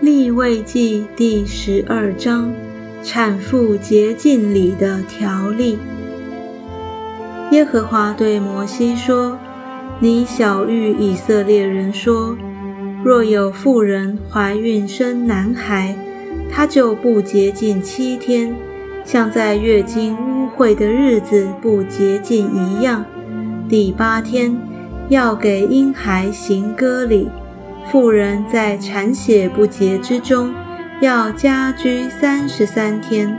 立位记第十二章，产妇洁净礼的条例。耶和华对摩西说：“你小谕以色列人说，若有妇人怀孕生男孩，她就不洁净七天，像在月经污秽的日子不洁净一样。第八天要给婴孩行割礼。妇人在产血不洁之中，要家居三十三天。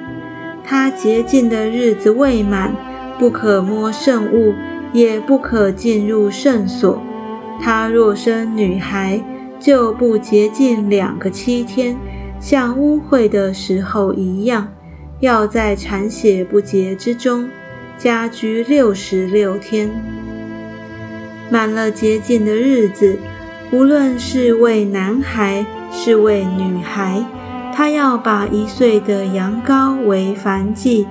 她洁净的日子未满。”不可摸圣物，也不可进入圣所。她若生女孩，就不洁净两个七天，像污秽的时候一样，要在产血不洁之中，家居六十六天。满了洁净的日子，无论是为男孩是为女孩，他要把一岁的羊羔为燔祭，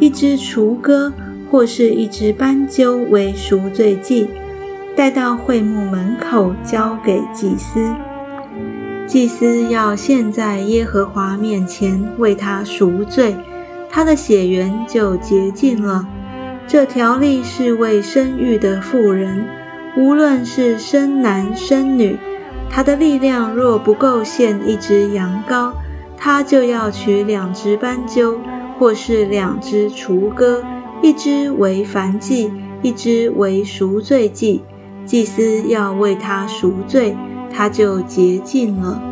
一只雏鸽。或是一只斑鸠为赎罪祭，带到会幕门口交给祭司。祭司要献在耶和华面前为他赎罪，他的血缘就洁净了。这条例是为生育的妇人，无论是生男生女，他的力量若不够献一只羊羔，他就要取两只斑鸠，或是两只雏鸽。一只为燔祭，一只为赎罪祭。祭司要为他赎罪，他就洁净了。